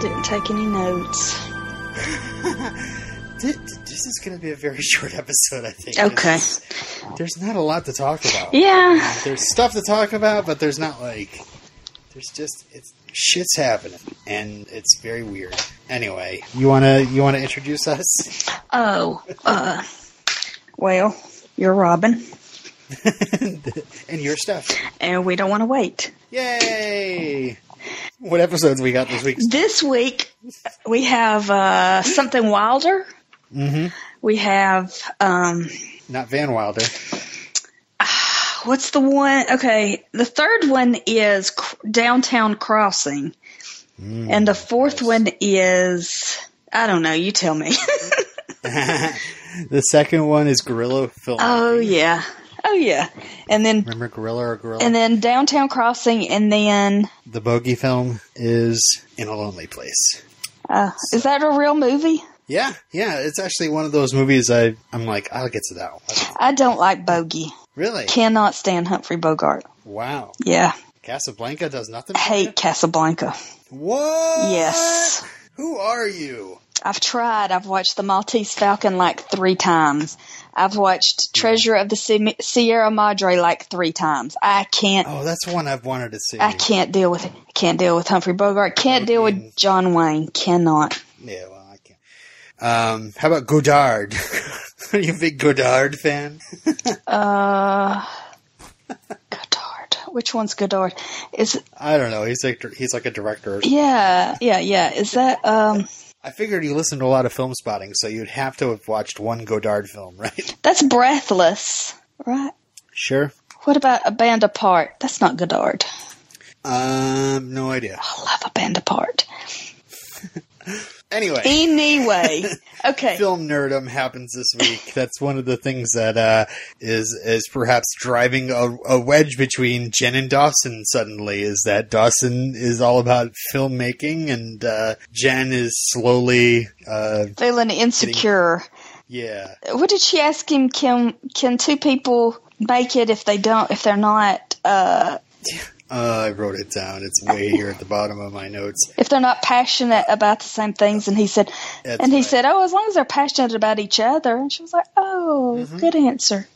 Didn't take any notes. This is going to be a very short episode, I think. Okay. There's, not a lot to talk about. Yeah. There's stuff to talk about, but there's not like. There's just it's shit's happening, and it's very weird. Anyway, you wanna you wanna introduce us? Oh, uh, well, you're Robin, and your stuff. and we don't want to wait. Yay! What episodes we got this week? This week, we have uh, something wilder. Mm-hmm. We have, um, Not Van Wilder. what's the one? Okay, the third one is Downtown Crossing, Mm, and the fourth nice. one is, I don't know, you tell me. the second one is Guerrilla Film. oh, yeah. Oh, yeah. And then, Remember Gorilla or Gorilla? and then Downtown Crossing, and then, the Bogey film is In a Lonely Place. uh, is that a real movie? Yeah, yeah, it's actually one of those movies I I'm like I'll get to that one. I don't like Bogey. Really? Cannot stand Humphrey Bogart. Wow. Yeah. Casablanca does nothing. for Hate Casablanca. you? What? Yes. Who are you? I've tried. I've watched The Maltese Falcon like three times. I've watched Treasure of the Sierra Madre like three times. I can't. Oh, that's one I've wanted to see. I can't deal with it. Can't deal with Humphrey Bogart. Can't deal with John Wayne. Cannot. Yeah, well, I can't. Um, how about Godard? are you a big Godard fan? Uh, Godard. Which one's Godard? Is I don't know. He's like he's like a director. yeah, yeah, yeah. Is that um? I figured you listened to a lot of Filmspotting, so you'd have to have watched one Godard film, right? That's Breathless, right? Sure. What about A Band Apart? That's not Godard. Um, no idea. I love A Band Apart. Anyway. Anyway, okay. film nerdum happens this week. That's one of the things that uh, is is perhaps driving a, a wedge between Jen and Dawson. Suddenly, is that Dawson is all about filmmaking, and uh, Jen is slowly, uh, Feeling insecure. yeah, What did she ask him? Can can two people make it if they don't if they're not uh, uh, I wrote it down. It's way here at the bottom of my notes. if they're not passionate about the same things? And he said, That's and he right. said, oh, as long as they're passionate about each other. And she was like, oh, Mm-hmm. good answer.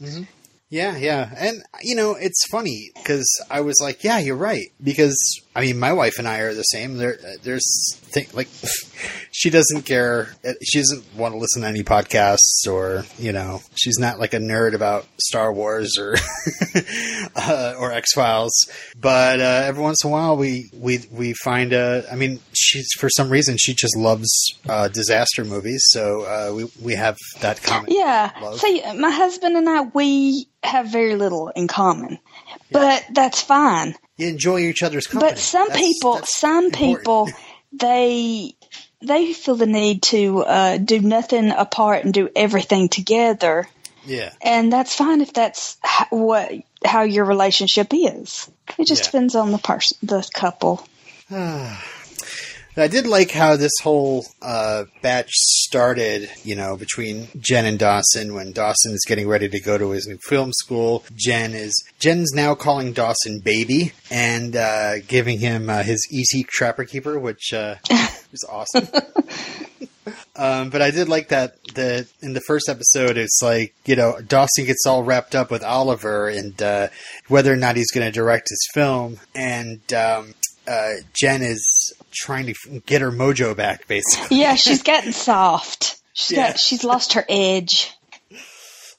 Yeah, yeah. And, you know, it's funny because I was like, yeah, you're right. Because, I mean, my wife and I are the same. There, there's, thing, like, she doesn't care. She doesn't want to listen to any podcasts or, you know, she's not like a nerd about Star Wars or, uh, or X Files. But, uh, every once in a while we, we, we find, uh, I mean, she's, for some reason, she just loves, uh, disaster movies. So, uh, we, we have that common. Yeah. Love. See, my husband and I, we have very little in common, but that's fine. You enjoy each other's company. But some That's- people, that's some important. people, they they feel the need to uh, do nothing apart and do everything together, Yeah. and that's fine if that's h- what how your relationship is. It just Yeah. depends on the person, the couple. I did like how this whole uh, batch started, you know, between Jen and Dawson when Dawson is getting ready to go to his new film school. Jen is Jen's now calling Dawson baby and uh, giving him uh, his ET Trapper Keeper, which uh, is awesome. Um, but I did like that the in the first episode it's like you know Dawson gets all wrapped up with Oliver and uh, whether or not he's going to direct his film, and um, uh, Jen is trying to get her mojo back, basically. Yeah, she's getting soft. She's Yeah. got she's lost her edge.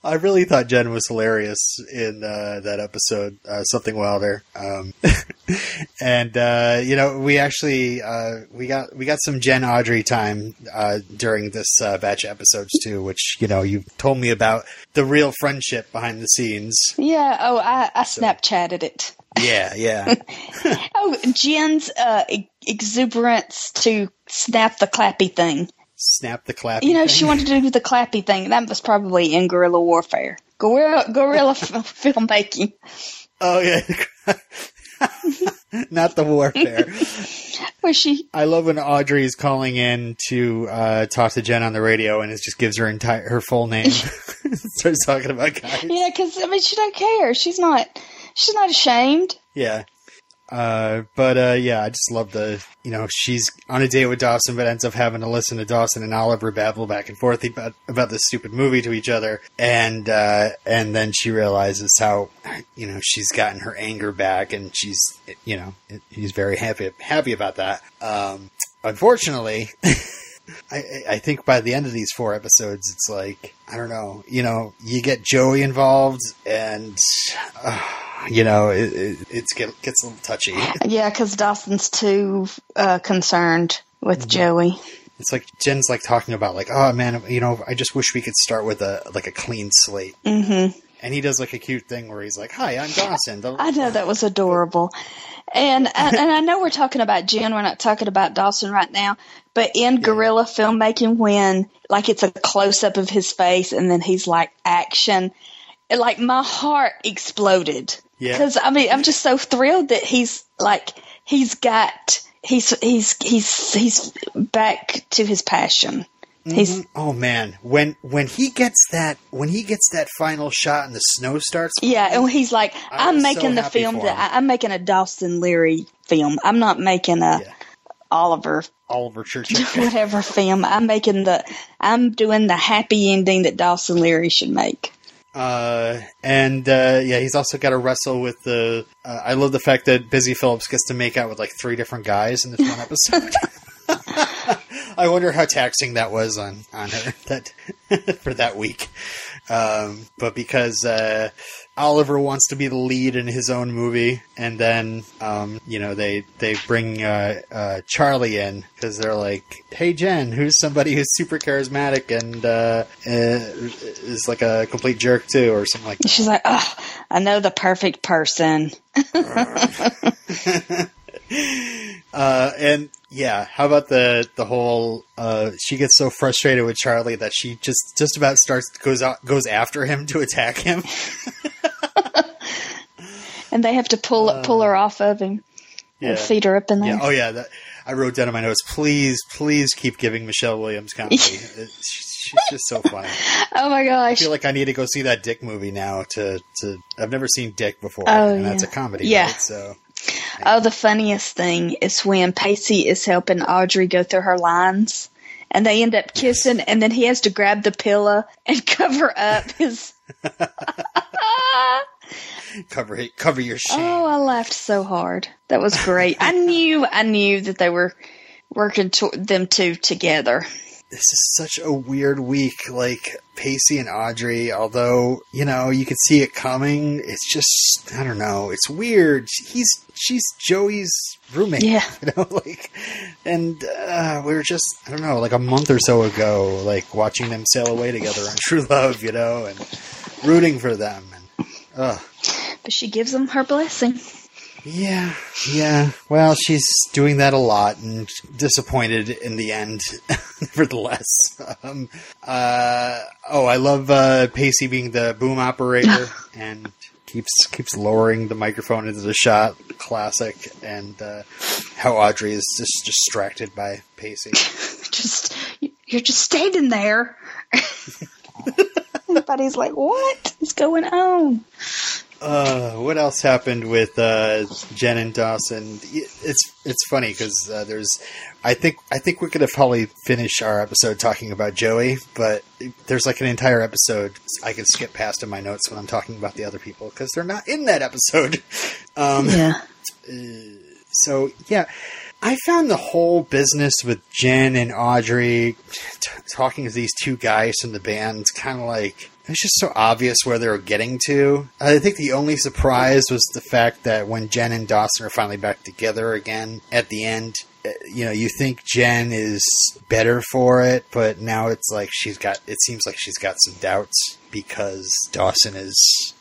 I really thought Jen was hilarious in uh, that episode, uh, something wilder. Um, and uh, you know, we actually uh, we got we got some Jen Audrey time uh, during this uh, batch of episodes too, which you know you told me about the real friendship behind the scenes. Yeah. Oh, I, I Snapchatted it. Yeah, yeah, Oh, Jen's uh, exuberance to snap the clappy thing. snap the clappy. You know, she wanted to do the clappy thing. That was probably in guerrilla warfare. Guerrilla, guerrilla f- filmmaking. Oh yeah, not the warfare. Where she, I love when Audrey is calling in to uh, talk to Jen on the radio, and it just gives her entire her full name. Starts talking about guys. yeah, because I mean, she don't care. She's not, she's not ashamed. Yeah. Uh, but uh, yeah, I just love the you know she's on a date with Dawson, but ends up having to listen to Dawson and Oliver babble back and forth about about this stupid movie to each other, and uh, and then she realizes how you know she's gotten her anger back, and she's you know he's very happy happy about that. Um, unfortunately. I, I think by the end of these four episodes, it's like I don't know. You know, you get Joey involved, and uh, you know it, it it's get, gets a little touchy. Yeah, because Dawson's too uh, concerned with mm-hmm. Joey. It's like Jen's like talking about like, oh man, you know, I just wish we could start with a like a clean slate. Mm-hmm. And he does like a cute thing where he's like, "Hi, I'm Dawson." I know that was adorable. And and I know we're talking about Jen, we're not talking about Dawson right now. But in guerrilla filmmaking, when like it's a close up of his face and then he's like action, it, like my heart exploded. Yeah. Because I mean, I'm just so thrilled that he's like he's got he's he's he's he's back to his passion. Mm-hmm. He's oh man when when he gets that when he gets that final shot and the snow starts yeah and he's like I'm making so the film that I, am making a Dawson Leary film I'm not making a yeah. Oliver Oliver Church whatever film I'm making the I'm doing the happy ending that Dawson Leary should make uh, and uh, yeah, he's also got to wrestle with the. Uh, I love the fact that Busy Phillips gets to make out with like three different guys in this one episode. I wonder how taxing that was on on her that for that week. Um, but because uh, Oliver wants to be the lead in his own movie, and then um, you know they they bring uh, uh, Charlie in because they're like, "Hey Jen, who's somebody who's super charismatic and uh, is like a complete jerk too, or something like that." She's like, "Oh, I know the perfect person." Uh, and yeah, how about the the whole? Uh, she gets so frustrated with Charlie that she just just about starts goes out goes after him to attack him. and they have to pull uh, pull her off of him yeah. and feed her up in there. Yeah. Oh yeah, that, I wrote down in my notes. Please, please keep giving Michelle Williams comedy. she's just so funny. Oh my gosh! I feel like I need to go see that Dick movie now. To to I've never seen Dick before, oh, and yeah. that's a comedy. Yeah. Right? So Oh, the funniest thing is when Pacey is helping Audrey go through her lines and they end up kissing and then he has to grab the pillow and cover up his cover cover your shame. Oh, I laughed so hard. That was great. I knew I knew that they were working to- them two together this is such a weird week. Like Pacey and Audrey, although you know you could see it coming, it's just I don't know. It's weird. He's she's Joey's roommate. Yeah, you know, like, and uh, we were just I don't know, like a month or so ago, like watching them sail away together on True Love, you know, and rooting for them. And, uh. But she gives them her blessing. Yeah, yeah. Well, she's doing that a lot and disappointed in the end, nevertheless. Um, uh, oh, I love uh, Pacey being the boom operator and keeps keeps lowering the microphone into the shot. Classic, and uh, how Audrey is just distracted by Pacey. just you're just standing there. Everybody's like, "What is going on?" Uh, what else happened with uh, Jen and Dawson? It's it's funny because uh, there's, I think I think we could gonna probably finish our episode talking about Joey, but there's like an entire episode I can skip past in my notes when I'm talking about the other people because they're not in that episode. Um, yeah. Uh, so yeah. I found the whole business with Jen and Audrey t- talking to these two guys from the band kind of like it's just so obvious where they were getting to. I think the only surprise was the fact that when Jen and Dawson are finally back together again at the end, uh, you know, you think Jen is better for it, but now it's like she's got, it seems like she's got some doubts because Dawson has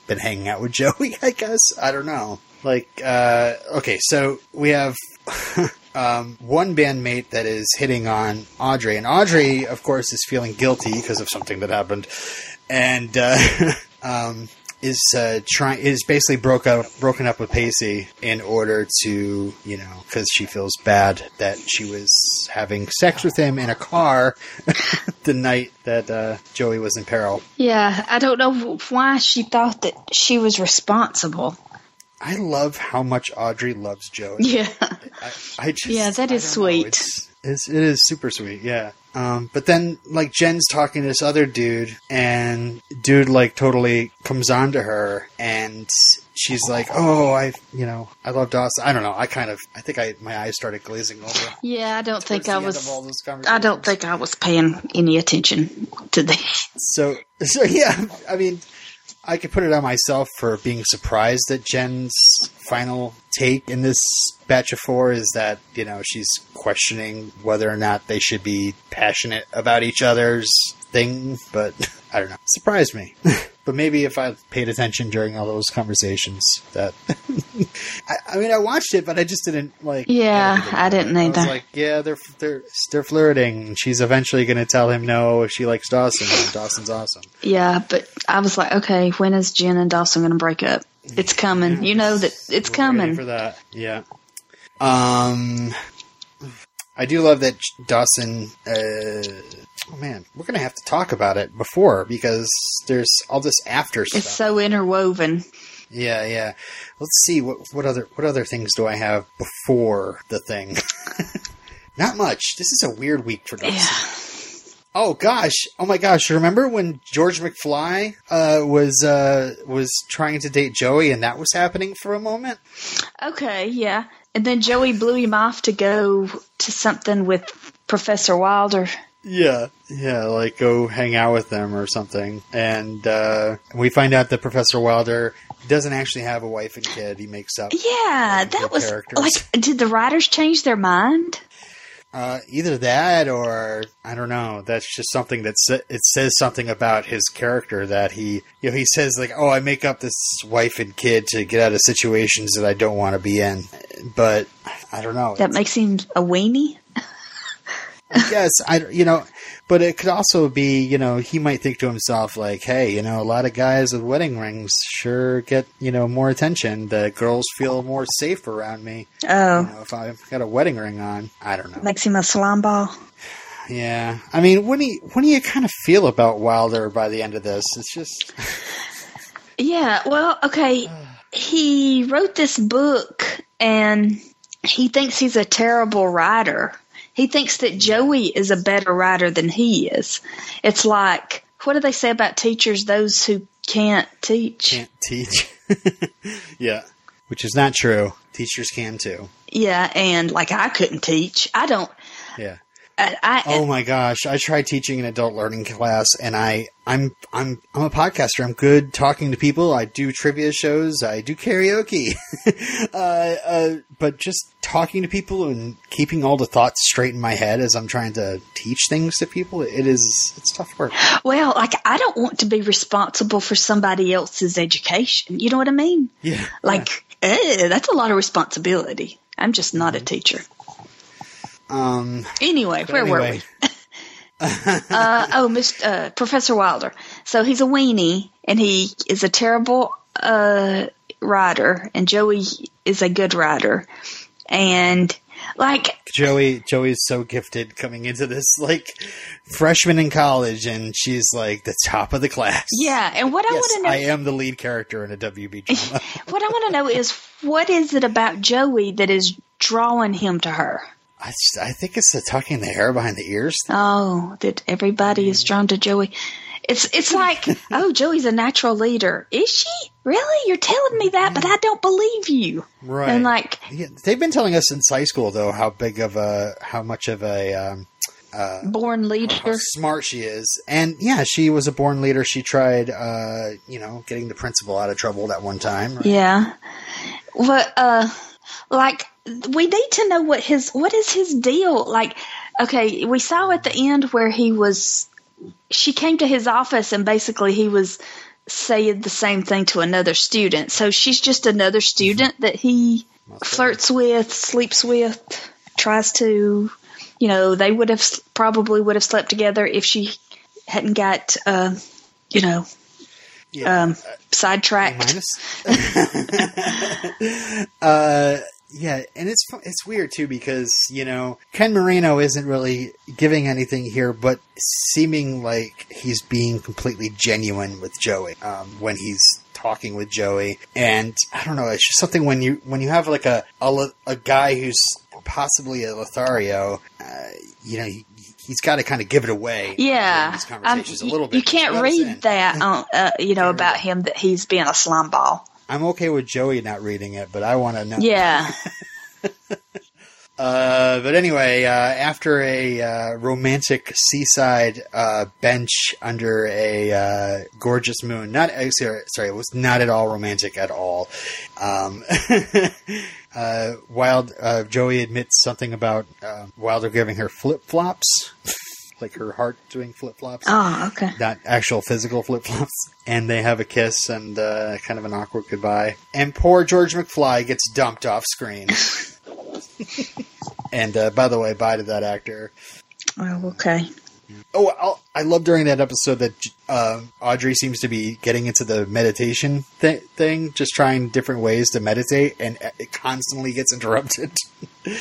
been hanging out with Joey, I guess. I don't know. Like, uh, okay, so we have. um, one bandmate that is hitting on Audrey, and Audrey, of course, is feeling guilty because of something that happened, and uh, um, is uh, trying is basically broke up broken up with Pacey in order to you know because she feels bad that she was having sex with him in a car the night that uh, Joey was in peril. Yeah, I don't know why she thought that she was responsible. I love how much Audrey loves Joey. Yeah. I, I just, Yeah, that is sweet. It's, it's, it is super sweet, yeah. Um, but then, like, Jen's talking to this other dude, and dude, like, totally comes on to her, and she's like, oh, I, you know, I love Dawson. I don't know. I kind of, I think I, my eyes started glazing over. Yeah, I don't think I was. of all those I don't think I was paying any attention to that. So, so yeah, I mean, I could put it on myself for being surprised that Jen's final take in this batch of four is that, you know, she's questioning whether or not they should be passionate about each other's thing, but I don't know. Surprised me. but maybe if I paid attention during all those conversations that I, I mean I watched it but I just didn't like Yeah, I out of it. didn't I was either. like, yeah, they're they're they're flirting. She's eventually going to tell him no if she likes Dawson. And Dawson's awesome. Yeah, but I was like, okay, when is Jen and Dawson going to break up? It's coming. You know that it's We're coming. for that. Yeah. Um, I do love that Dawson. Uh, oh man, we're gonna have to talk about it before because there's all this after stuff. It's so interwoven. yeah, yeah. Let's see what what other what other things do I have before the thing. Not much. This is a weird week for Dawson. Yeah. Oh gosh! Oh my gosh! Remember when George McFly uh, was uh, was trying to date Joey, and that was happening for a moment? Okay, yeah. And then Joey blew him off to go to something with Professor Wilder. Yeah, yeah, like go hang out with them or something. And uh, we find out that Professor Wilder doesn't actually have a wife and kid. He makes up Yeah, that was characters. like. Did the writers change their mind? Uh, either that or I don't know. That's just something that sa- it says something about his character that he, you know, he says like, "Oh, I make up this wife and kid to get out of situations that I don't want to be in." But I don't know. That makes him a weenie. Yes, I you know, but it could also be you know he might think to himself like, hey, you know, a lot of guys with wedding rings sure get you know more attention. The girls feel more safe around me. Oh, You know, if I've got a wedding ring on, I don't know. makes him a slime ball. Yeah, I mean, what do you what do you kind of feel about Wilder by the end of this? It's just Yeah, well, okay. He wrote this book and he thinks he's a terrible writer. He thinks that Joey is a better writer than he is. It's like, what do they say about teachers? Those who can't teach. can't teach. yeah, which is not true. Teachers can too. Yeah, and like I couldn't teach. I don't. Yeah. I, I Oh my gosh, I tried teaching an adult learning class and I I'm I'm I'm a podcaster. I'm good talking to people. I do trivia shows, I do karaoke. uh, uh, but just talking to people and keeping all the thoughts straight in my head as I'm trying to teach things to people, it is it's tough work. well, like I don't want to be responsible for somebody else's education. You know what I mean? Yeah. Like, eh, that's a lot of responsibility. I'm just not a teacher. Um Anyway, where were we? uh, oh, Mr. Uh, Professor Wilder. So he's a weenie, and he is a terrible uh, writer, and Joey is a good writer. And like, Joey Joey's so gifted coming into this like freshman in college and she's like the top of the class. yeah. And what I Yes, want to know, I am the lead character in a WB drama. what I want to know is, what is it about Joey that is drawing him to her? I, just- I think it's the tucking the hair behind the ears. Oh, that everybody is drawn to Joey. It's it's like, oh, Joey's a natural leader. Is she? Really? You're telling me that, but I don't believe you. Right. And like, Yeah, they've been telling us since high school though how big of a how much of a um, uh, born how leader. smart she is. And yeah, she was a born leader. She tried uh, you know, getting the principal out of trouble that one time. right? Yeah. What? Uh, like we need to know what his what is his deal. Like, okay, we saw at the end where he was. She came to his office and basically he was saying the same thing to another student. So she's just another student that he flirts with, sleeps with, tries to. You know, they would have probably would have slept together if she hadn't got, uh, you know, Yeah. um, sidetracked. uh, yeah, and it's it's weird too because you know Ken Marino isn't really giving anything here, but seeming like he's being completely genuine with Joey um, when he's talking with Joey, and I don't know. It's just something when you when you have like a a, a guy who's possibly a Lothario, uh, you know. He, He's got to kind of give it away. Yeah, um, a little bit. You can't Let us in. read that, on, uh, you know, about him that he's being a slime ball. I'm okay with Joey not reading it, but I want to know. Yeah, Uh, but anyway, uh, after a uh, romantic seaside uh, bench under a uh, gorgeous moon, not uh, sorry, sorry, it was not at all romantic at all. Um, uh, Wild uh, Joey admits something about uh, Wilder giving her flip flops, like her heart doing flip flops. Oh, okay. not actual physical flip flops. And they have a kiss and uh, kind of an awkward goodbye. And poor George McFly gets dumped off screen. and uh, by the way, bye to that actor. Oh, okay. Oh, I'll, I love during that episode that uh, Audrey seems to be getting into the meditation th- thing, just trying different ways to meditate, and it constantly gets interrupted.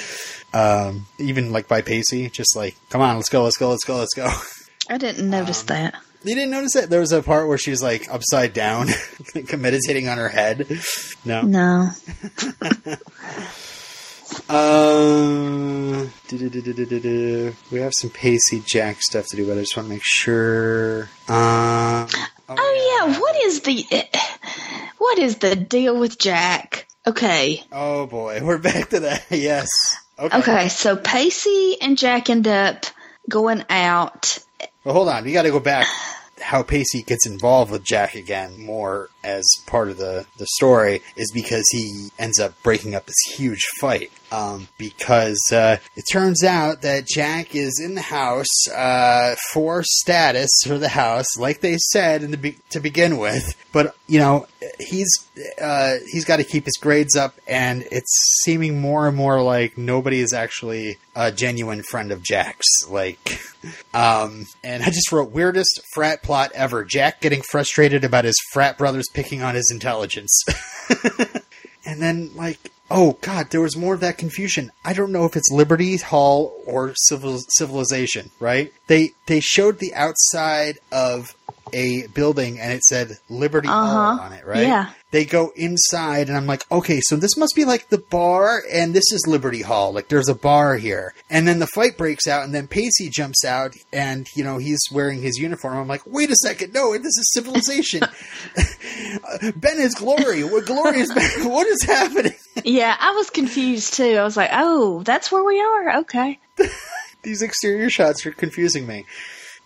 um, even like by Pacey, just like, come on, let's go, let's go, let's go, let's go. I didn't notice that. You didn't notice that there was a part where she's like upside down, like meditating on her head. No. No. Um, we have some Pacey Jack stuff to do, but I just want to make sure. Um, Oh yeah, what is the what is the deal with Jack? Okay. Oh boy, we're back to that. Yes. Okay. Okay, so Pacey and Jack end up going out. Well, hold on. You got to go back. How Pacey gets involved with Jack again more as part of the, the story is because he ends up breaking up this huge fight. Um, because uh, it turns out that Jack is in the house uh, for status for the house, like they said the be- to begin with. But you know, he's uh, he's got to keep his grades up, and it's seeming more and more like nobody is actually a genuine friend of Jack's. Like, um, and I just wrote weirdest frat plot ever: Jack getting frustrated about his frat brothers picking on his intelligence. and then, like, oh god, there was more of that confusion. I don't know if it's Liberty Hall or civil, civilization, right? They they showed the outside of a building and it said Liberty Hall Uh-huh. on it, right? Yeah. They go inside and I'm like, okay, so this must be like the bar and this is Liberty Hall. Like there's a bar here. And then the fight breaks out and then Pacey jumps out and, you know, he's wearing his uniform. I'm like, wait a second. No, this is civilization. ben is glory. What glory is Ben? What is happening? Yeah, I was confused too. I was like, "Oh, that's where we are." Okay. These exterior shots are confusing me.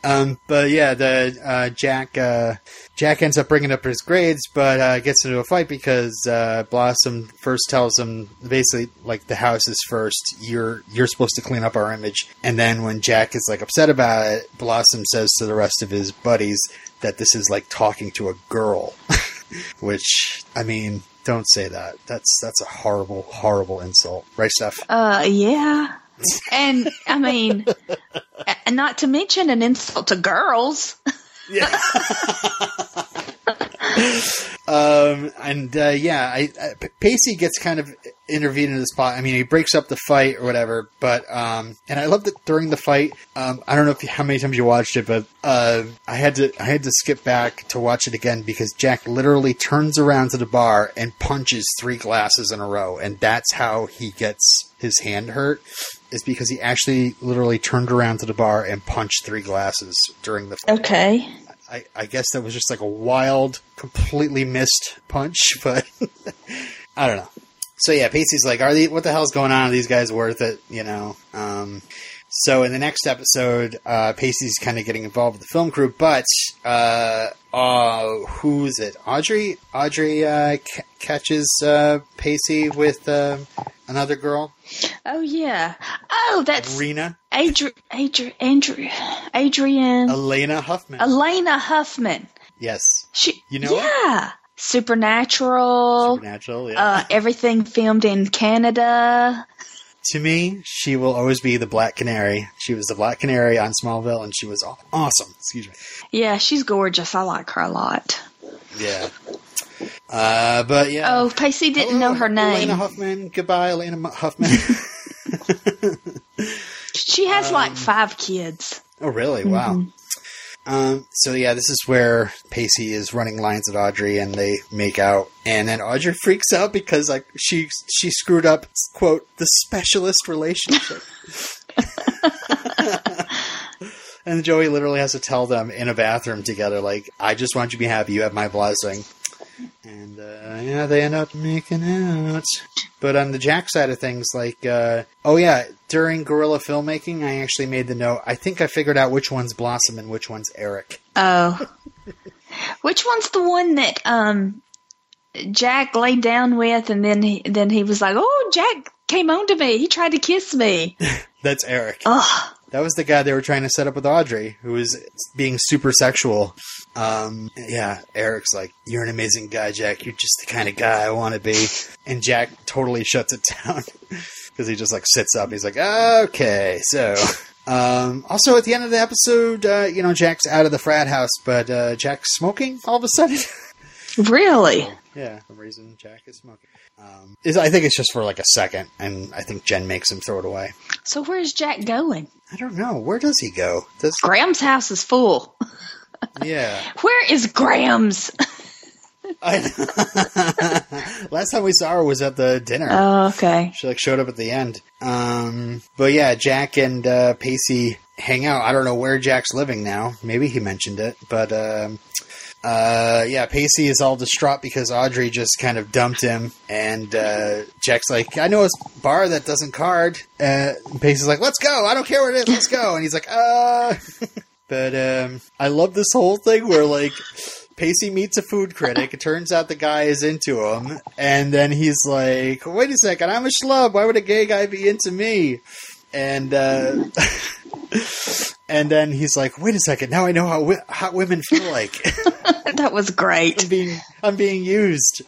Um, but yeah, the uh, Jack uh, Jack ends up bringing up his grades, but uh, gets into a fight because uh, Blossom first tells him basically like the house is first. You're you're supposed to clean up our image, and then when Jack is like upset about it, Blossom says to the rest of his buddies that this is like talking to a girl, which I mean. Don't say that. That's that's a horrible, horrible insult, right, Steph? Uh, yeah. And I mean, a- not to mention an insult to girls. Yeah. um, and uh, yeah, I, I, Pacey gets kind of intervened in the spot. I mean, he breaks up the fight or whatever. But um, and I love that during the fight. Um, I don't know if you, how many times you watched it, but uh, I had to I had to skip back to watch it again because Jack literally turns around to the bar and punches three glasses in a row, and that's how he gets his hand hurt. Is because he actually literally turned around to the bar and punched three glasses during the fight. Okay. I, I guess that was just like a wild, completely missed punch, but I don't know. So yeah, Pacey's like, "Are they? What the hell's going on? Are these guys worth it?" You know. Um, so in the next episode, uh, Pacey's kind of getting involved with the film crew, but uh, uh, who's it? Audrey. Audrey uh, ca- catches uh, Pacey with uh, another girl, Oh yeah. Oh, that's Rena Adri- Adri- Andrew, Adrian, Alaina Huffman. Alaina Huffman. yes, She, You know yeah, Supernatural. supernatural. Yeah. Uh, everything filmed in Canada. To me, she will always be the Black Canary. She was the Black Canary on Smallville, and she was awesome. Excuse me. Yeah, she's gorgeous. I like her a lot. Yeah. Uh, but yeah. Oh, Pacey didn't know her name. Alaina Huffman. Goodbye, Alaina Huffman. She has Um, like five kids. oh, really? Wow. Um, so yeah, this is where Pacey is running lines at Audrey, and they make out, and then Audrey freaks out because like she she screwed up quote the specialist relationship. and Joey literally has to tell them in a bathroom together, like, "I just want you to be happy. You have my blessing." Yeah, they end up making out. But on the Jack side of things, like, uh, oh yeah, during guerrilla filmmaking, I actually made the note. I think I figured out which one's Blossom and which one's Eric. Oh. Which one's the one that um Jack laid down with and then he then he was like, Oh, Jack came on to me. He tried to kiss me. That's Eric. Ugh. That was the guy they were trying to set up with Audrey, who was being super sexual. Um, yeah, Eric's like, "You're an amazing guy, Jack. You're just the kind of guy I want to be." And Jack totally shuts it down because he just like sits up. He's like, "Okay, so." Um, also, at the end of the episode, uh, you know, Jack's out of the frat house, but uh, Jack's smoking all of a sudden. Really? yeah, for some reason Jack is smoking. Um, is I think it's just for like a second, and I think Jen makes him throw it away. So where's Jack going? I don't know. Where does he go? Does Grams' house is full. yeah? Where is Grams? I, last time we saw her was at the dinner. Oh, okay. She like showed up at the end. Um, but yeah, Jack and uh, Pacey hang out. I don't know where Jack's living now. Maybe he mentioned it, but um, uh, yeah, Pacey is all distraught because Audrey just kind of dumped him, and uh, Jack's like, "I know a bar that doesn't card." Uh, and Pacey's like, "Let's go! I don't care what it is. Let's go!" And he's like, "Uh." But um, I love this whole thing where like. Pacey meets a food critic. It turns out the guy is into him, and then he's like, "Wait a second, I'm a schlub. Why would a gay guy be into me?" And uh, and then he's like, "Wait a second, now I know how wi- hot women feel like. that was great. I'm being I'm being used."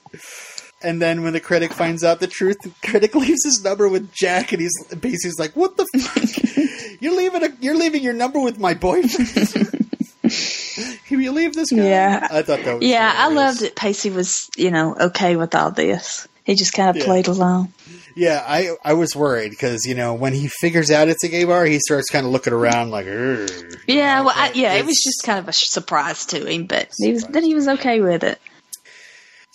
And then when the critic finds out the truth, the critic leaves his number with Jack, and he's Pacey's like, "What the fuck? you're leaving a, you're leaving your number with my boyfriend." Can you leave this guy? Yeah. I thought that was Yeah, I loved it. Pacey was, you know, okay with all this. He just kind of Yeah. played along. Yeah, I I was worried because you know when he figures out it's a gay bar, he starts kind of looking around like, "Urgh." Yeah, well, I, yeah, it was just kind of a surprise to him, but he was then he was okay with it.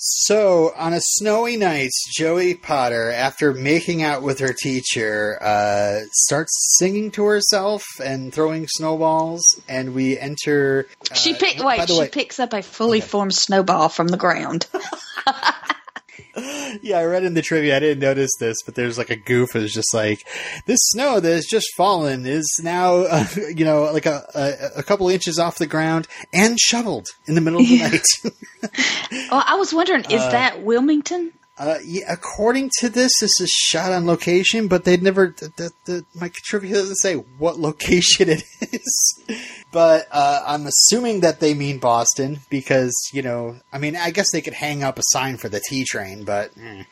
So, on a snowy night, Joey Potter, after making out with her teacher, uh, starts singing to herself and throwing snowballs, and we enter. Uh, She pick wait, she way- picks up a fully Okay. formed snowball from the ground. Yeah, I read in the trivia. I didn't notice this, but there's like a goof. It was just like this snow that has just fallen is now, uh, you know, like a, a a couple inches off the ground and shoveled in the middle of the Yeah. night. Well, I was wondering, is Uh, that Wilmington? Uh, yeah, according to this, this is shot on location, but they'd never. The, the, the, my trivia doesn't say what location it is. But uh, I'm assuming that they mean Boston because you know, I mean, I guess they could hang up a sign for the T train, but. eh.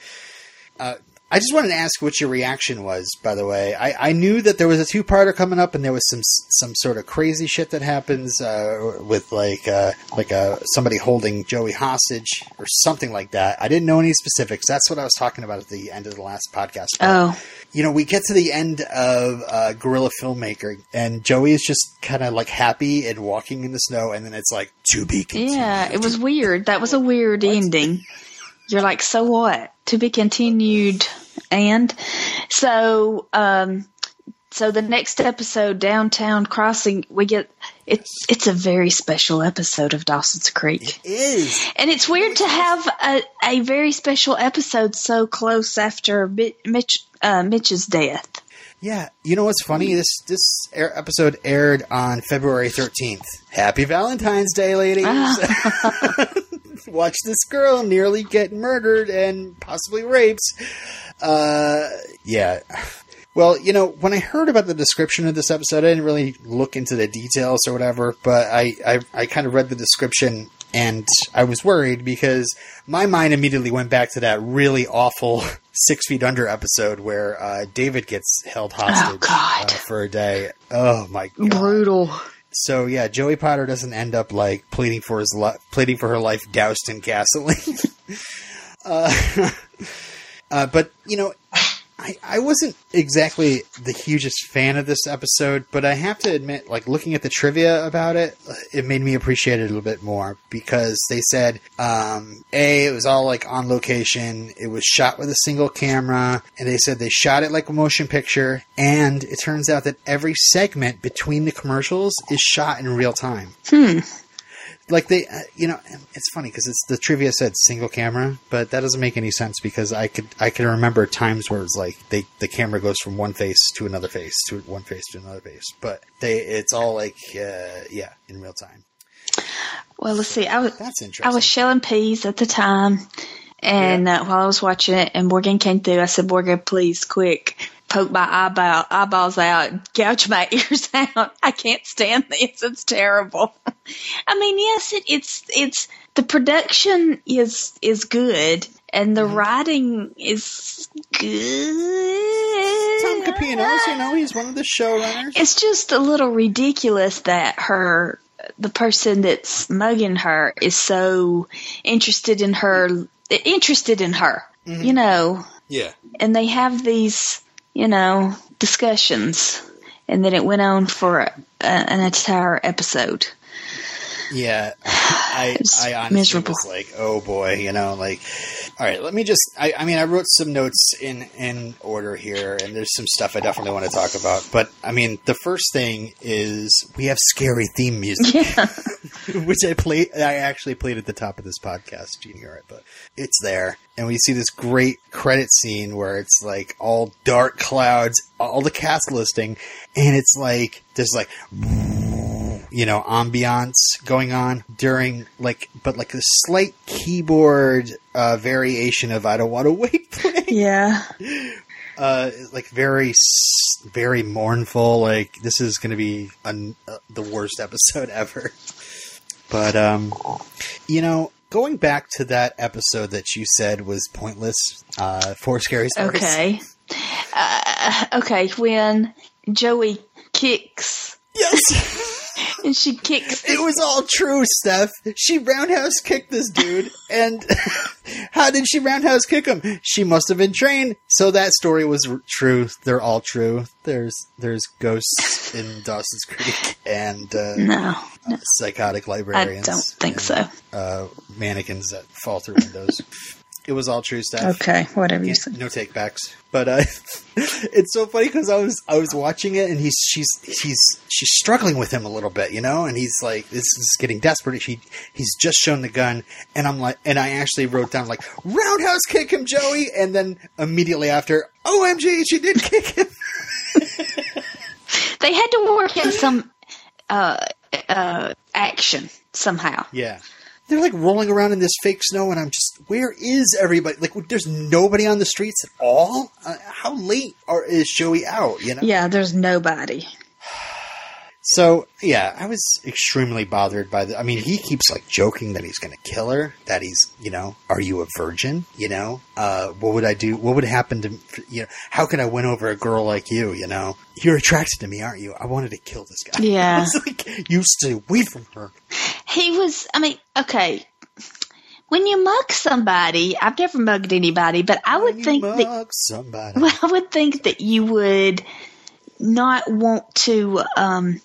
Uh, I just wanted to ask what your reaction was. By the way, I, I knew that there was a two parter coming up, and there was some some sort of crazy shit that happens uh, with like uh, like uh, somebody holding Joey hostage or something like that. I didn't know any specifics. That's what I was talking about at the end of the last podcast. Oh, you know, we get to the end of uh, Guerrilla Filmmaker, and Joey is just kind of like happy and walking in the snow, and then it's like to be continued. yeah, it was weird. That was a weird ending. You're like, so what? To be continued. And so, um, so the next episode, Downtown Crossing, we get it's it's a very special episode of Dawson's Creek. is And it's weird to have a, a very special episode so close after Mitch uh, Mitch's death. Yeah, you know what's funny? This this air episode aired on February thirteenth. Happy Valentine's Day, ladies! Watch this girl nearly get murdered and possibly raped. Uh, yeah. Well, you know, when I heard about the description of this episode, I didn't really look into the details or whatever, but I, I, I kind of read the description and I was worried because my mind immediately went back to that really awful Six Feet Under episode where uh, David gets held hostage God. uh, for a day. Oh my god! Brutal. So yeah, Joey Potter doesn't end up like pleading for his li- pleading for her life doused in gasoline. uh, uh, but you know, I, I wasn't exactly the hugest fan of this episode, but I have to admit, like looking at the trivia about it, it made me appreciate it a little bit more because they said, um, A, it was all like on location, it was shot with a single camera, and they said they shot it like a motion picture, and it turns out that every segment between the commercials is shot in real time. Hmm. Like they, uh, you know, it's funny because it's the trivia said single camera, but that doesn't make any sense because I could I can remember times where it's like they the camera goes from one face to another face to one face to another face, but they it's all like uh, yeah in real time. Well, let's see. I was That's I was shelling peas at the time, and uh, while I was watching it, and Morgan came through, I said, "Morgan, please, quick, poke my eyeball eyeballs out, gouge my ears out. I can't stand this. It's terrible." I mean, yes, it, it's it's the production is is good, and the mm-hmm. writing is good. Tom Kapinos, you know, he's one of the showrunners. It's just a little ridiculous that her, the person that's mugging her, is so interested in her, interested in her, you mm-hmm. know, Yeah. and they have these, you know, discussions, and then it went on for a, an entire episode. Yeah, I, I honestly miserable. was like, oh boy, you know, like, all right, let me just, I, I mean, I wrote some notes in, in order here, and there's some stuff I definitely want to talk about, but I mean, the first thing is we have scary theme music, Yeah, which I played, I actually played at the top of this podcast, hear it, but it's there. And we see this great credit scene where it's like all dark clouds, all the cast listing, and it's like, there's like, you know, ambiance going on during like, but like a slight keyboard uh, variation of "I don't want to wait" playing. yeah. Uh, like very, very mournful. Like this is going to be an, uh, the worst episode ever. But um, you know, going back to that episode that you said was pointless, uh, for scary stories. Okay. Uh, okay, when Joey kicks, Yes. and she kicks It was all true, Steph. She roundhouse kicked this dude, and how did she roundhouse kick him? She must have been trained, so that story was r- true. They're all true. There's there's ghosts in Dawson's Creek and uh, No, psychotic librarians. I don't think and, so. Uh, mannequins that fall through windows. It was all true, Steph. Okay, whatever you Yeah, say. no take backs. But uh, it's so funny because I was I was watching it and he's she's she's she's struggling with him a little bit, you know, and he's like this is getting desperate. He he's just shown the gun, and I'm like, and I actually wrote down like roundhouse kick him, Joey, and then immediately after, OMG, she did kick him. They had to work in some uh, uh, action somehow. Yeah. They're like rolling around in this fake snow, and I'm just, where is everybody? Like, there's nobody on the streets at all. Uh, how late are, is Joey out? You know. Yeah, there's nobody. So yeah, I was extremely bothered by the. I mean, he keeps like joking that he's going to kill her. That he's, you know, are you a virgin? You know, uh, what would I do? What would happen to you know? How could I win over a girl like you? You know, you're attracted to me, aren't you? I wanted to kill this guy. Yeah. it's like you stay away from her. He was, I mean, okay. When you mug somebody, I've never mugged anybody, but I would think that somebody. Well, I would think that you would not want to. Um,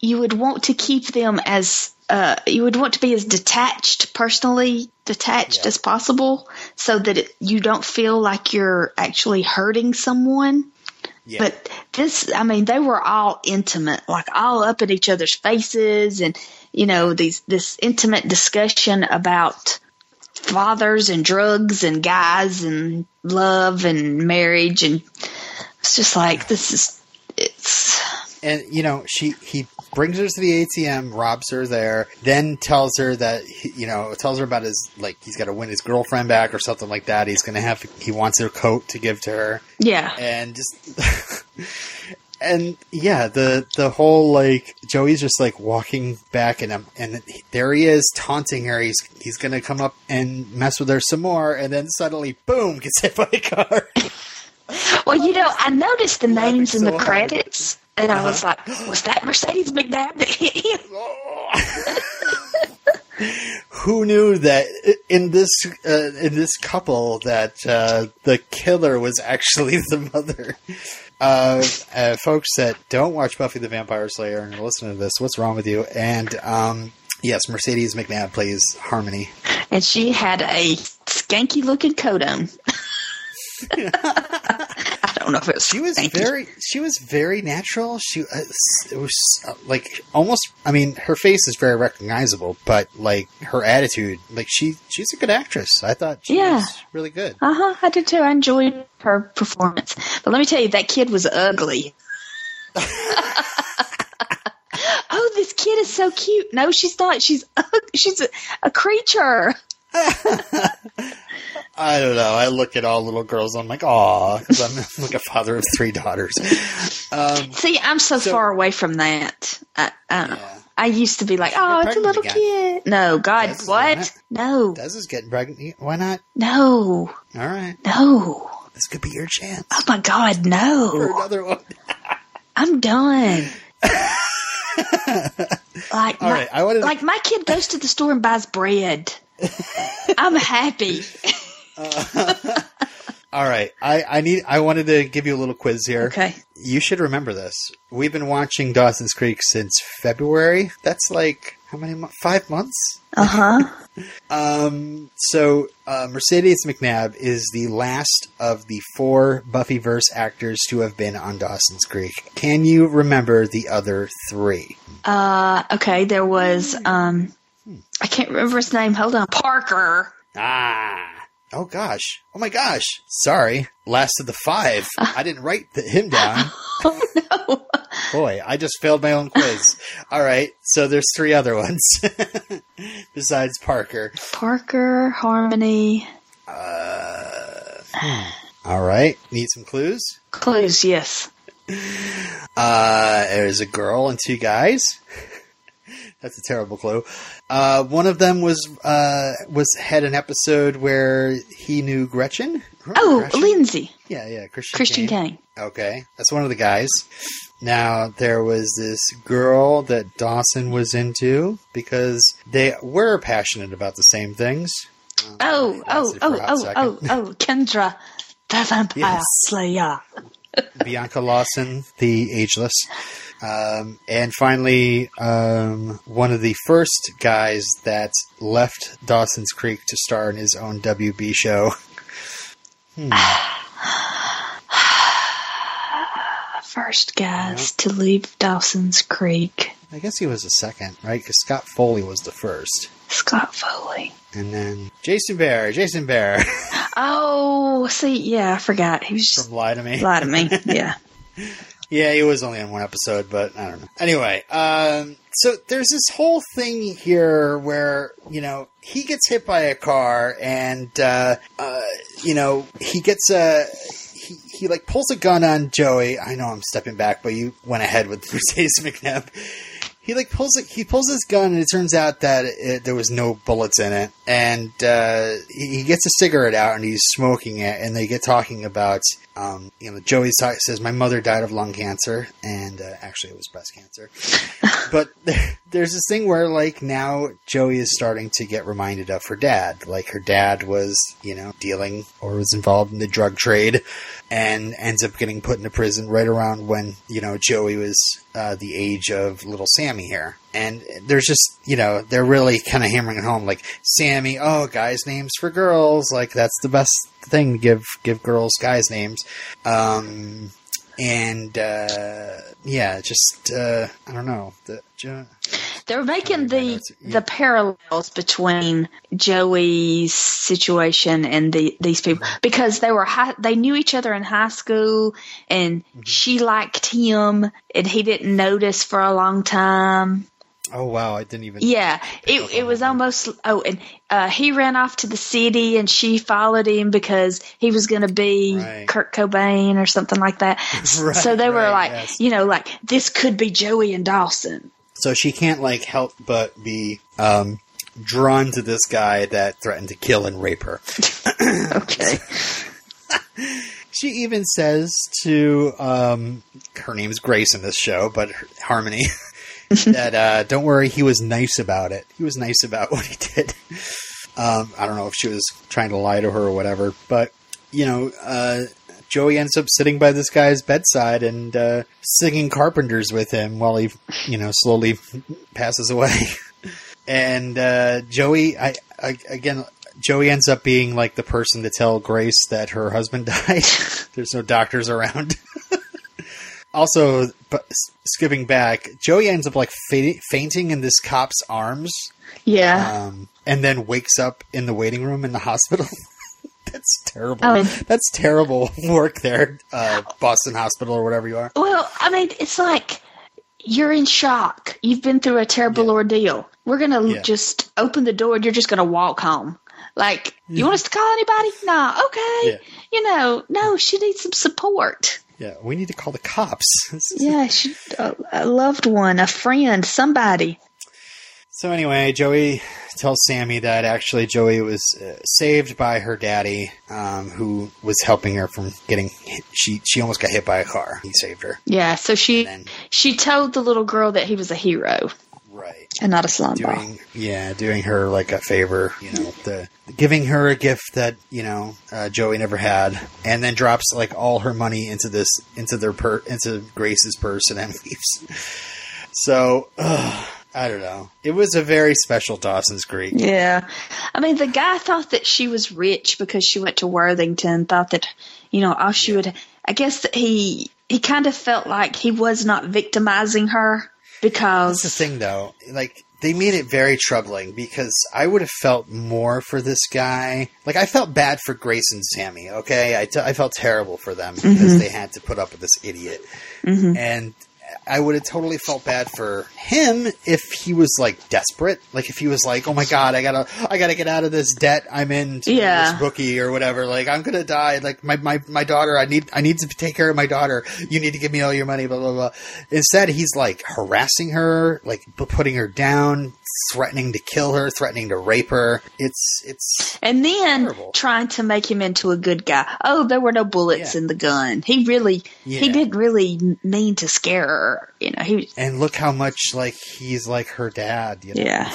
you would want to keep them as. Uh, you would want to be as detached, personally detached Yeah. as possible, so that it, you don't feel like you're actually hurting someone. Yeah. But this, I mean, they were all intimate, like all up in each other's faces, and you know, these this intimate discussion about fathers and drugs and guys and love and marriage, and it's just like this is it's and you know she he brings her to the ATM, robs her there, then tells her that he, you know tells her about his like he's got to win his girlfriend back or something like that. He's gonna have he wants her coat to give to her, yeah, and just and yeah the the whole like Joey's just like walking back and um, and there he is taunting her. He's he's gonna come up and mess with her some more, and then suddenly boom gets hit by a car. Well, you know, I noticed the Laughing names in so the hard. And I was like, was that Mercedes McNabb that hit him? who knew that in this uh, in this couple that uh, the killer was actually the mother? Uh, uh, folks that don't watch Buffy the Vampire Slayer and are listening to this, what's wrong with you? And um, yes, Mercedes McNabb plays Harmony. And she had a skanky looking coat on. Don't know if it. She was very she was very natural. She uh, it was uh, like almost. I mean, her face is very recognizable, but like her attitude, like she she's a good actress. I thought she Yeah. was really good. Uh huh. I did too. I enjoyed her performance. But let me tell you, that kid was ugly. oh, this kid is so cute. No, she's not. She's ug- she's a, a creature. I don't know. I look at all little girls. I'm like, aw, because I'm like a father of three daughters. Um, See, I'm so, So- far away from that. I, I, don't know. Yeah. I used to be like, oh, it's a little again. kid. No, God, Des what? No, Des is getting pregnant. Why not? no, All right, no. this could be your chance Oh my God, for no. another one. I'm done. like, All my, right, I wanted. like my kid goes to the store and buys bread. I'm happy. all right, I I need. I wanted to give you a little quiz here. Okay. You should remember this. We've been watching Dawson's Creek since February. That's like how many months? Five months. Uh huh. Um, so uh, Mercedes McNabb is the last of the four Buffyverse actors to have been on Dawson's Creek. Can you remember the other three? Uh, okay. There was um, I can't remember his name. Hold on, Parker. Ah. Oh gosh. Oh my gosh. Sorry. Last of the five. I didn't write the, him down. Oh no. Boy, I just failed my own quiz. All right. So there's three other ones besides Parker. Parker, Harmony. All right. Need some clues? Clues, yes. Uh, there's a girl and two guys. That's a terrible clue. Uh, one of them was uh, was had an episode where he knew Gretchen. Oh, Gretchen? Lindsay. Yeah, yeah, Christian. Christian Kane. Kane. Okay, that's one of the guys. Now there was this girl that Dawson was into because they were passionate about the same things. Oh, oh, oh, oh, oh, oh, Kendra, the vampire Yes. slayer. Bianca Lawson, the ageless. Um, and finally, um, one of the first guys that left Dawson's Creek to star in his own WB show. First guys to leave Dawson's Creek. I guess he was the second, right? Because Scott Foley was the first. Scott Foley. And then Jason Behr, Jason Behr Oh, see, yeah, I forgot. He was just from Lie to Me. lie to me. Yeah. Yeah, he was only on one episode, but I don't know. Anyway, um, so there's this whole thing here where you know he gets hit by a car, and uh, uh, you know he gets a. He, he like pulls a gun on Joey. I know I'm stepping back, but you went ahead with Mercedes McNabb. He like pulls it. He pulls his gun, and it turns out that it, there was no bullets in it. And uh, he, he gets a cigarette out, and he's smoking it. And they get talking about, um, you know, Joey sa- says, "My mother died of lung cancer, and uh, actually it was breast cancer." but there, there's this thing where, like, now Joey is starting to get reminded of her dad. Like, her dad was, you know, dealing or was involved in the drug trade, and ends up getting put into prison right around when you know Joey was uh, the age of little Sammy here. And there's just you know they're really kind of hammering it home like Sammy, oh guys names for girls, like that's the best thing to give give girls guys names. Um, and uh, yeah, just uh, I don't know the. They're making the. Yeah. the parallels between Joey's situation and the these people because they were high, they knew each other in high school and Mm-hmm. she liked him and he didn't notice for a long time. Oh wow, I didn't even. Yeah, it it was almost oh, and uh, he ran off to the city and she followed him because he was going to be Right. Kurt Cobain or something like that. Right, so they were right, like, yes. you know, like this could be Joey and Dawson. So she can't like help but be um, drawn to this guy that threatened to kill and rape her. Okay. She even says to um, her name's Grace in this show, but Harmony. that uh, don't worry, he was nice about it. He was nice about what he did. Um, I don't know if she was trying to lie to her or whatever, but you know, uh, Joey ends up sitting by this guy's bedside and uh, singing Carpenters with him while he, you know, slowly passes away. and uh, Joey, I, I again, Joey ends up being like the person to tell Grace that her husband died. There's no doctors around. also, but skipping back, Joey ends up like fa- fainting in this cop's arms. Yeah. Um, and then wakes up in the waiting room in the hospital. That's terrible. Oh. That's terrible work there, uh, Boston Hospital or whatever you are. Well, I mean, it's like you're in shock. You've been through a terrible Yeah. ordeal. We're gonna Yeah. just open the door and you're just gonna walk home. Like, you want us to call anybody? Nah, okay. Yeah. You know, no, she needs some support. Yeah, we need to call the cops. Yeah, she, a, a loved one, a friend, somebody. So anyway, Joey tells Sammy that actually Joey was uh, saved by her daddy, um, who was helping her from getting. Hit. She she almost got hit by a car. He saved her. Yeah, so she then she told the little girl that he was a hero right. and not a slum ball. doing yeah doing her like a favor you know the giving her a gift that you know uh, joey never had and then drops like all her money into this into their per into grace's purse and then leaves so ugh, i don't know it was a very special dawson's creek Yeah. I mean, the guy thought that she was rich because she went to Worthington, thought that, you know, all she would, I guess that he, he kind of felt like he was not victimizing her because. That's the thing, though. Like they made it very troubling because I would have felt more for this guy. Like I felt bad for Grace and Sammy. Okay, I, t- I felt terrible for them because mm-hmm. they had to put up with this idiot, mm-hmm. and I would have totally felt bad for him if he was like desperate. Like if he was like, "Oh my god, I gotta, I gotta get out of this debt I'm in to Yeah. this bookie or whatever. Like I'm gonna die. Like my, my my daughter, I need I need to take care of my daughter. You need to give me all your money. Blah blah blah." Instead, he's like harassing her, like putting her down, threatening to kill her, threatening to rape her. It's it's And then Terrible. trying to make him into a good guy. Oh, there were no bullets Yeah. in the gun. He really, he didn't really mean to scare her. You know, he, and look how much like he's like her dad. You know? yeah.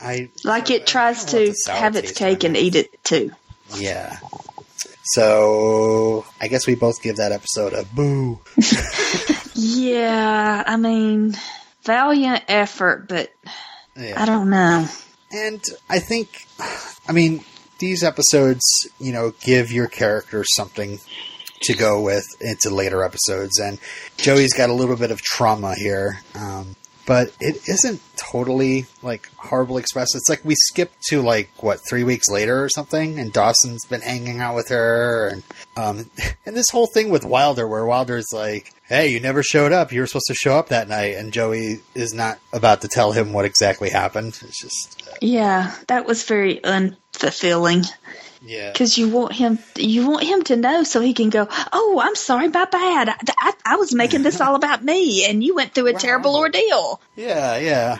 I Like it tries to want the sour have its taste in my cake and eat it too. Yeah. So I guess we both give that episode a boo. Yeah, I mean, valiant effort, but Yeah. I don't know. And I think, I mean, these episodes, you know, give your character something to go with into later episodes. And Joey's got a little bit of trauma here. Um, but it isn't totally like horrible express. It's like we skip to like what three weeks later or something, and Dawson's been hanging out with her, and um, and this whole thing with Wilder, where Wilder's like, "Hey, you never showed up. You were supposed to show up that night," and Joey is not about to tell him what exactly happened. It's just, uh, Yeah, that was very unfulfilling yeah, because you want him, you want him to know so he can go. Oh, I'm sorry, my bad. I, I, I was making this all about me, and you went through a Wow. terrible ordeal. yeah, yeah.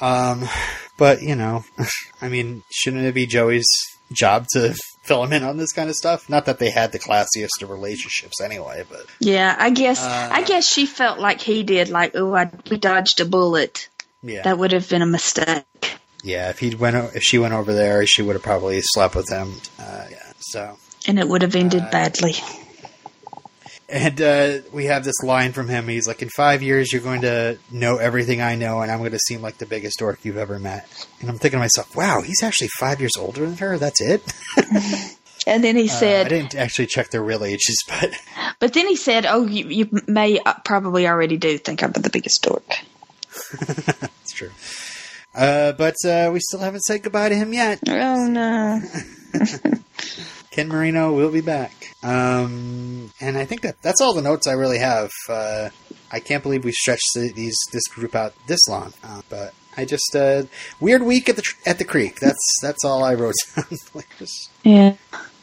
Um, but you know, I mean, shouldn't it be Joey's job to fill him in on this kind of stuff? Not that they had the classiest of relationships anyway, but Yeah, I guess, Uh, I guess she felt like he did. Like, oh, I we dodged a bullet. yeah, That would have been a mistake. Yeah. If he went, if she went over there, she would have probably slept with him. Uh, yeah. So, And it would have ended Uh, badly. and uh, we have this line from him. He's like, "In five years, you're going to know everything I know, and I'm going to seem like the biggest dork you've ever met." And I'm thinking to myself, "Wow, he's actually five years older than her. That's it." And then he Uh, I didn't actually check their real ages, but but then he said, oh, you, you may uh, probably already do think I'm the biggest dork. it's true. Uh, but uh, we still haven't said goodbye to him yet. Oh, no. Ken Marino will be back. Um, and I think that that's all the notes I really have. Uh, I can't believe we stretched the, these this group out this long. Uh, but I just uh, weird week at the at the creek. That's that's all I wrote down. like, just, Yeah.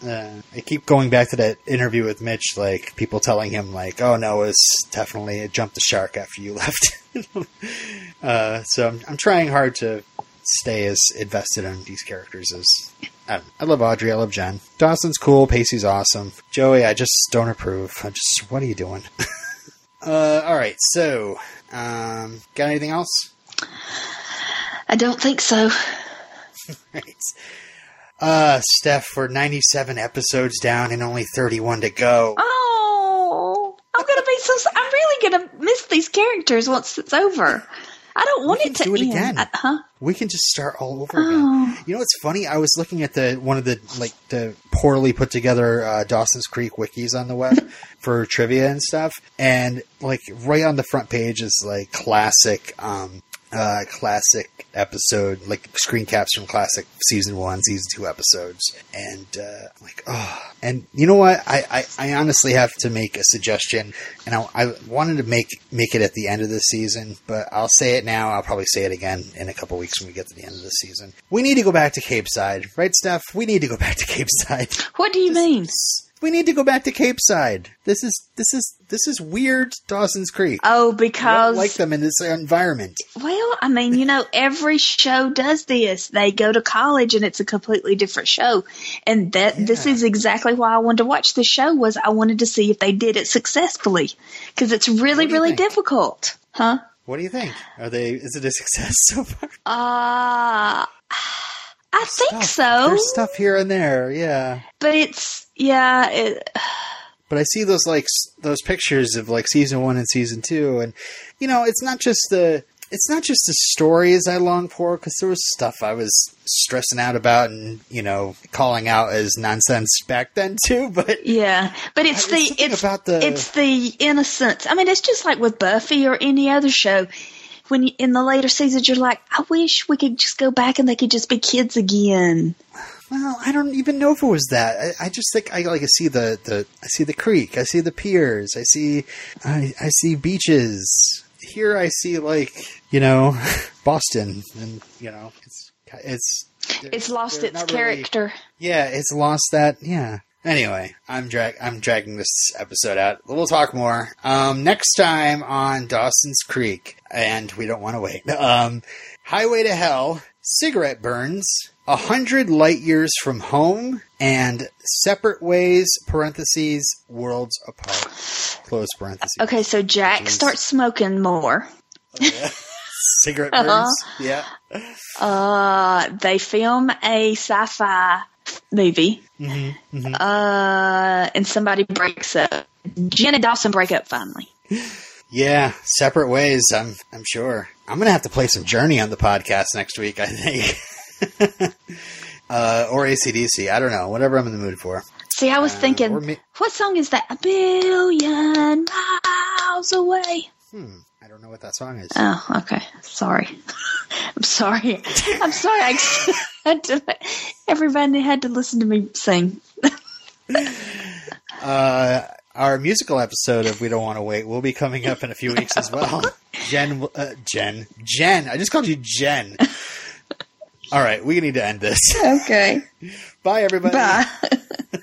uh, I keep going back to that interview with Mitch. Like people telling him like, "Oh no, it's definitely it jumped the shark after you left." uh, so I'm, I'm trying hard to stay as invested in these characters as I. I love Audrey. I love Jen. Dawson's cool. Pacey's awesome. Joey, I just don't approve. I just, what are you doing? uh, all right. So, Um, got anything else? I don't think so. right. Uh, Steph, we're 97 episodes down and only 31 to go. Oh, I'm gonna be so. I'm really gonna miss these characters once it's over. I don't want it to do it end. again. I- huh? We can just start all over Oh. again. You know what's funny? I was looking at the one of the like the poorly put together uh, Dawson's Creek wikis on the web for trivia and stuff, and like right on the front page is like classic, um, uh, classic episode, like screen caps from classic season one, season two episodes, and uh, like oh, and you know what? I, I I honestly have to make a suggestion, and I, I wanted to make make it at the end of the season, but I'll say it now. I'll probably say it again in a couple weeks when we get to the end of the season. We need to go back to Capeside, right, Steph? We need to go back to Capeside. What do you mean? We need to go back to Capeside. This is this is this is weird. Dawson's Creek. Oh, I don't because like them in this environment. well, I mean, you know, every show does this. They go to college and it's a completely different show, and that this is exactly why I wanted to watch the show. Was I wanted to see if they did it successfully because it's really, What do you really think? difficult, huh? What do you think? Are they? Is it a success so far? Uh I think Stuff. so, There's stuff here and there, yeah. but it's yeah. It, But I see those like those pictures of like season one and season two, and you know, it's not just the it's not just the stories I long for because there was stuff I was stressing out about and you know calling out as nonsense back then too. But Yeah, but it's the it's about the- it's the innocence. I mean, it's just like with Buffy or any other show. When you, in the later seasons, you're like, I wish we could just go back and they could just be kids again. Well, I don't even know if it was that. I, I just think I like I see the, the I see the creek, I see the piers, I see I, I see beaches. Here I see like you know Boston, and you know it's it's It's lost its not really- character. Yeah, it's lost that. Yeah. Anyway, I'm drag I'm dragging this episode out. We'll talk more um, next time on Dawson's Creek, and we don't want to wait. Um, Highway to Hell, cigarette burns, a hundred light years from home, and separate ways (parentheses worlds apart). Close parentheses. Okay, so Jack Jeez. starts smoking more. Yeah. Cigarette Uh-huh. burns. Yeah. Uh, they film a sci-fi movie. hmm hmm Uh, and somebody breaks up. Jen and Dawson break up finally. Yeah, separate ways. I'm I'm sure. I'm gonna have to play some Journey on the podcast next week. I think, uh, or ACDC. I don't know. Whatever I'm in the mood for. See, I was Uh, thinking, mi- what song is that? A billion miles away. Hmm. I don't know what that song is. Oh, okay. Sorry. I'm sorry. I'm sorry. I had to, everybody had to listen to me sing. Uh, our musical episode of We Don't Want to Wait will be coming up in a few weeks as well. Jen, uh, Jen, Jen. I just called you Jen. All right, we need to end this. Okay. Bye, everybody. Bye.